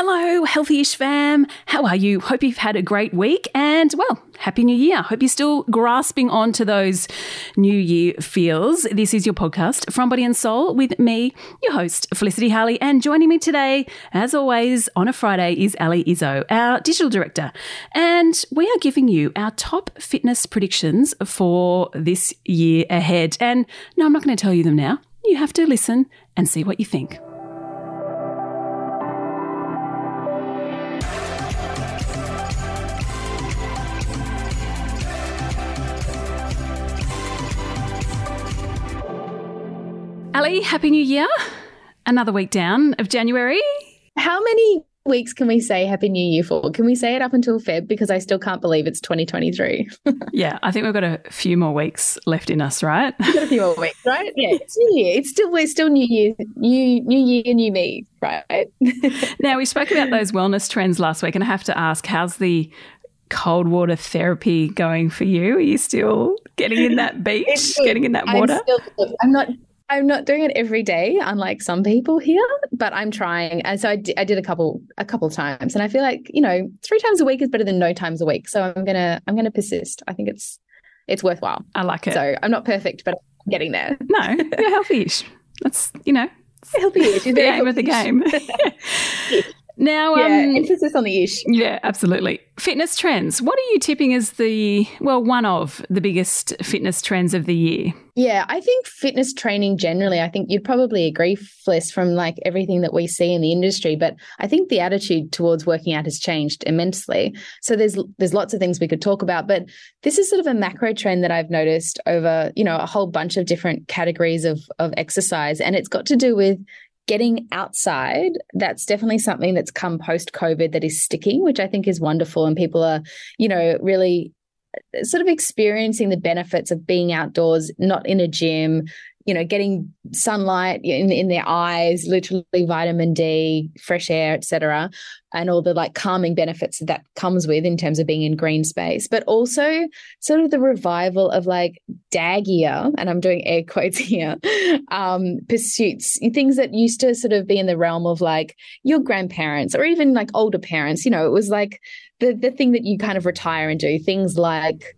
Hello, Healthyish fam. How are you? Hope you've had a great week and, well, Happy New Year. Hope you're still grasping onto those New Year feels. This is your podcast, From Body and Soul, with me, your host, Felicity Harley. And joining me today, as always, on a Friday, is Ali Izzo, our digital director. And we are giving you our top fitness predictions for this year ahead. And no, I'm not going to tell you them now. You have to listen and see what you think. Ali, Happy New Year. Another week down of January. How many weeks can we say Happy New Year for? Can we say it up until Feb? Because I still can't believe it's 2023. yeah, I think we've got a few more weeks left in us, right? We've got a few more weeks, right? Yeah, it's New Year. It's still we're still New Year, new New Year, new me, right? now we spoke about those wellness trends last week, and I have to ask, how's the cold water therapy going for you? Are you still getting in that beach, getting in that water? I'm, still, I'm not I'm not doing it every day, unlike some people here, but I'm trying. And so I, d- I did a couple a couple times, and I feel like you know three times a week is better than no times a week. So I'm gonna I'm gonna persist. I think it's it's worthwhile. I like it. So I'm not perfect, but I'm getting there. No, you're healthy-ish. That's you know healthy-ish. the aim of the game. Now, yeah, um, emphasis on the ish. Yeah, absolutely. Fitness trends. What are you tipping as the, well, one of the biggest fitness trends of the year? Yeah, I think fitness training generally, I think you'd probably agree, Fliss, from like everything that we see in the industry. But I think the attitude towards working out has changed immensely. So there's there's lots of things we could talk about, but this is sort of a macro trend that I've noticed over, you know, a whole bunch of different categories of of exercise. And it's got to do with getting outside, that's definitely something that's come post COVID that is sticking, which I think is wonderful. And people are, you know, really uh, sort of experiencing the benefits of being outdoors, not in a gym, you know, getting sunlight in in their eyes, literally vitamin D, fresh air, etc., and all the like calming benefits that, that comes with in terms of being in green space, but also sort of the revival of like daggier, and I'm doing air quotes here, um, pursuits, things that used to sort of be in the realm of like your grandparents or even like older parents. You know, it was like the the thing that you kind of retire and do things like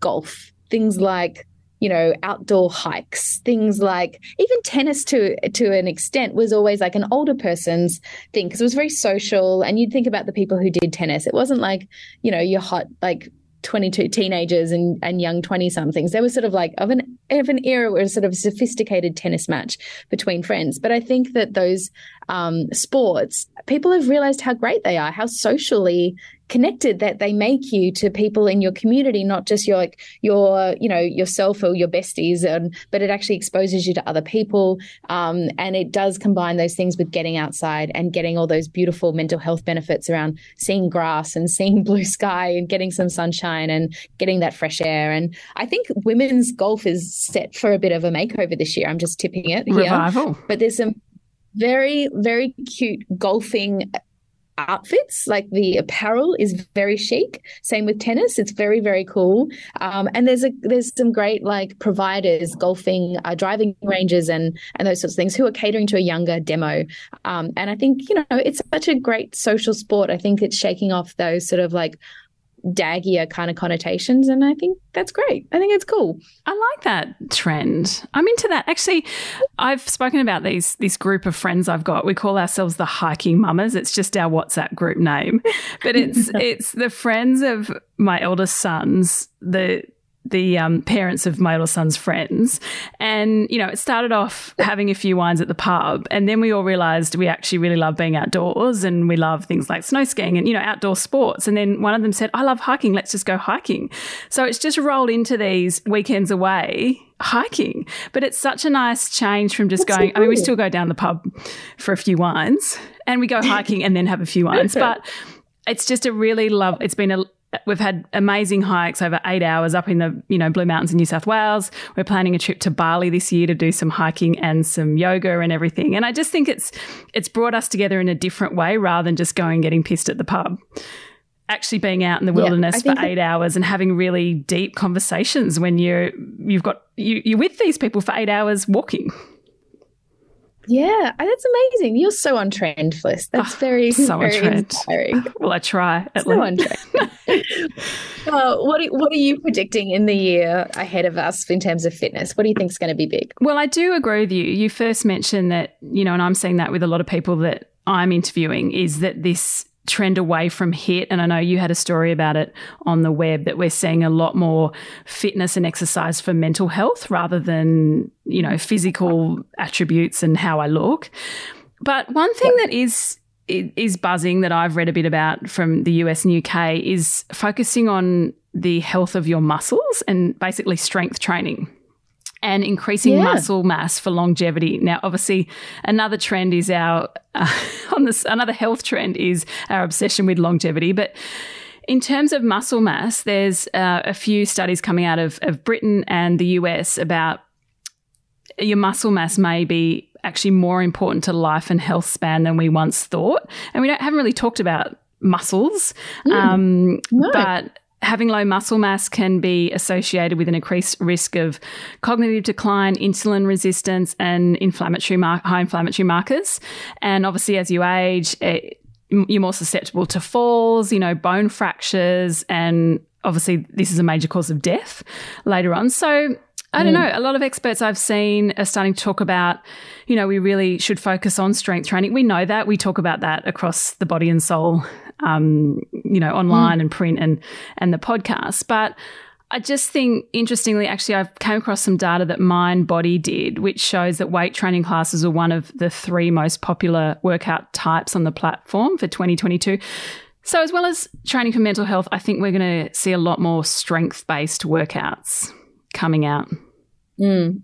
golf, things like you know outdoor hikes things like even tennis to to an extent was always like an older person's thing because it was very social and you'd think about the people who did tennis it wasn't like you know your hot like 22 teenagers and, and young 20 somethings. There was sort of like of an of an era where it was sort of a sophisticated tennis match between friends. But I think that those um, sports, people have realized how great they are, how socially connected that they make you to people in your community, not just your like your you know yourself or your besties, and but it actually exposes you to other people, um, and it does combine those things with getting outside and getting all those beautiful mental health benefits around seeing grass and seeing blue sky and getting some sunshine and getting that fresh air. And I think women's golf is set for a bit of a makeover this year. I'm just tipping it here, Revival. but there's some very very cute golfing outfits like the apparel is very chic. Same with tennis it's very very cool. Um, and there's a there's some great like providers golfing uh, driving ranges and and those sorts of things who are catering to a younger demo. Um, and i think you know it's such a great social sport. I think it's shaking off those sort of like daggier kind of connotations and i think that's great. I think it's cool. I like that trend. I'm into that. Actually i've spoken about these this group of friends i've got. We call ourselves the hiking mamas. It's just our whatsapp group name. But it's it's the friends of my eldest sons the the um, parents of my little son's friends. And, you know, it started off having a few wines at the pub. And then we all realized we actually really love being outdoors and we love things like snow skiing and, you know, outdoor sports. And then one of them said, I love hiking. Let's just go hiking. So it's just rolled into these weekends away hiking. But it's such a nice change from just That's going, so I mean, we still go down the pub for a few wines and we go hiking and then have a few wines. But it's just a really love, it's been a, We've had amazing hikes over eight hours up in the you know Blue Mountains in New South Wales. We're planning a trip to Bali this year to do some hiking and some yoga and everything. And I just think it's it's brought us together in a different way rather than just going getting pissed at the pub. Actually being out in the wilderness yeah, for eight hours and having really deep conversations when you're you've got you, you're with these people for eight hours walking. Yeah, uh, that's amazing. You're so on trend, Fliss. That's oh, very, so very on trend. inspiring. Well, I try at so least. on trend. well, what, are, what are you predicting in the year ahead of us in terms of fitness? What do you think is going to be big? Well, I do agree with you. You first mentioned that, you know, and I'm seeing that with a lot of people that I'm interviewing, is that this trend away from HIIT. And I know you had a story about it on the web that we're seeing a lot more fitness and exercise for mental health rather than, you know, physical attributes and how I look. But one thing that is is buzzing that I've read a bit about from the US and UK is focusing on the health of your muscles and basically strength training and increasing yeah. muscle mass for longevity. Now, obviously, another trend is our uh, on this another health trend is our obsession with longevity, but. In terms of muscle mass, there's uh, a few studies coming out of, of Britain and the US about your muscle mass may be actually more important to life and health span than we once thought. And we don't, haven't really talked about muscles, mm. um, no. but having low muscle mass can be associated with an increased risk of cognitive decline, insulin resistance, and inflammatory mar- high inflammatory markers. And obviously, as you age, eh, it, you're more susceptible to falls, you know, bone fractures, and obviously, this is a major cause of death later on. So, I don't mm. know. A lot of experts I've seen are starting to talk about, you know, we really should focus on strength training. We know that. We talk about that across the body and soul um, you know, online mm. and print and and the podcast. But I just think, interestingly, actually, I've came across some data that Mindbody did, which shows that weight training classes are one of the three most popular workout types on the platform for 2022. So, as well as training for mental health, I think we're going to see a lot more strength based workouts coming out. Mm.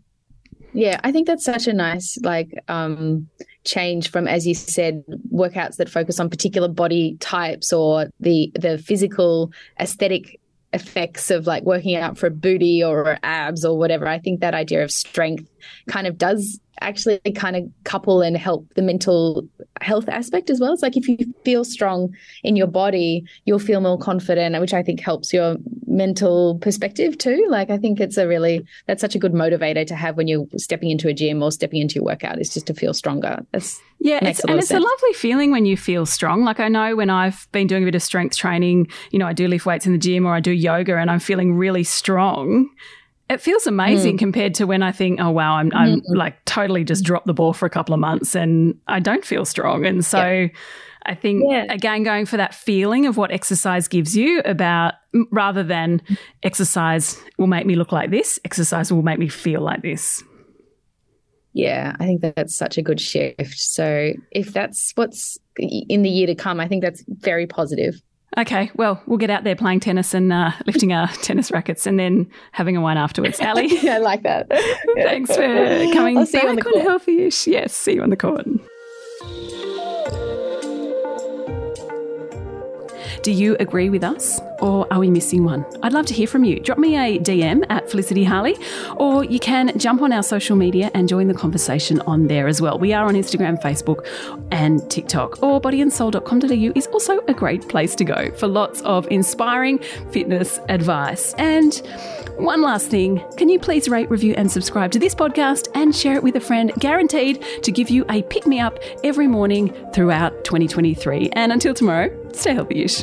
Yeah, I think that's such a nice, like, um, change from, as you said, workouts that focus on particular body types or the the physical aesthetic effects of like working out for a booty or abs or whatever. I think that idea of strength kind of does actually kind of couple and help the mental health aspect as well. It's like if you feel strong in your body, you'll feel more confident, which I think helps your mental perspective too. Like I think it's a really that's such a good motivator to have when you're stepping into a gym or stepping into your workout is just to feel stronger. That's yeah, it's, and it's sense. a lovely feeling when you feel strong. Like I know when I've been doing a bit of strength training, you know, I do lift weights in the gym or I do yoga and I'm feeling really strong it feels amazing mm. compared to when I think, oh wow, I'm, I'm mm-hmm. like totally just dropped the ball for a couple of months and I don't feel strong. And so yeah. I think yeah. again going for that feeling of what exercise gives you about rather than exercise will make me look like this, exercise will make me feel like this. Yeah, I think that that's such a good shift. So if that's what's in the year to come, I think that's very positive. Okay, well, we'll get out there playing tennis and uh, lifting our tennis rackets and then having a wine afterwards. Ali? yeah, I like that. Thanks for coming I'll see back you on, the on Healthyish. Yes, see you on the court. Do you agree with us or are we missing one? I'd love to hear from you. Drop me a DM at Felicity Harley or you can jump on our social media and join the conversation on there as well. We are on Instagram, Facebook, and TikTok. Or bodyandsoul.com.au is also a great place to go for lots of inspiring fitness advice. And one last thing can you please rate, review, and subscribe to this podcast and share it with a friend, guaranteed to give you a pick me up every morning throughout 2023. And until tomorrow, stay healthy ish.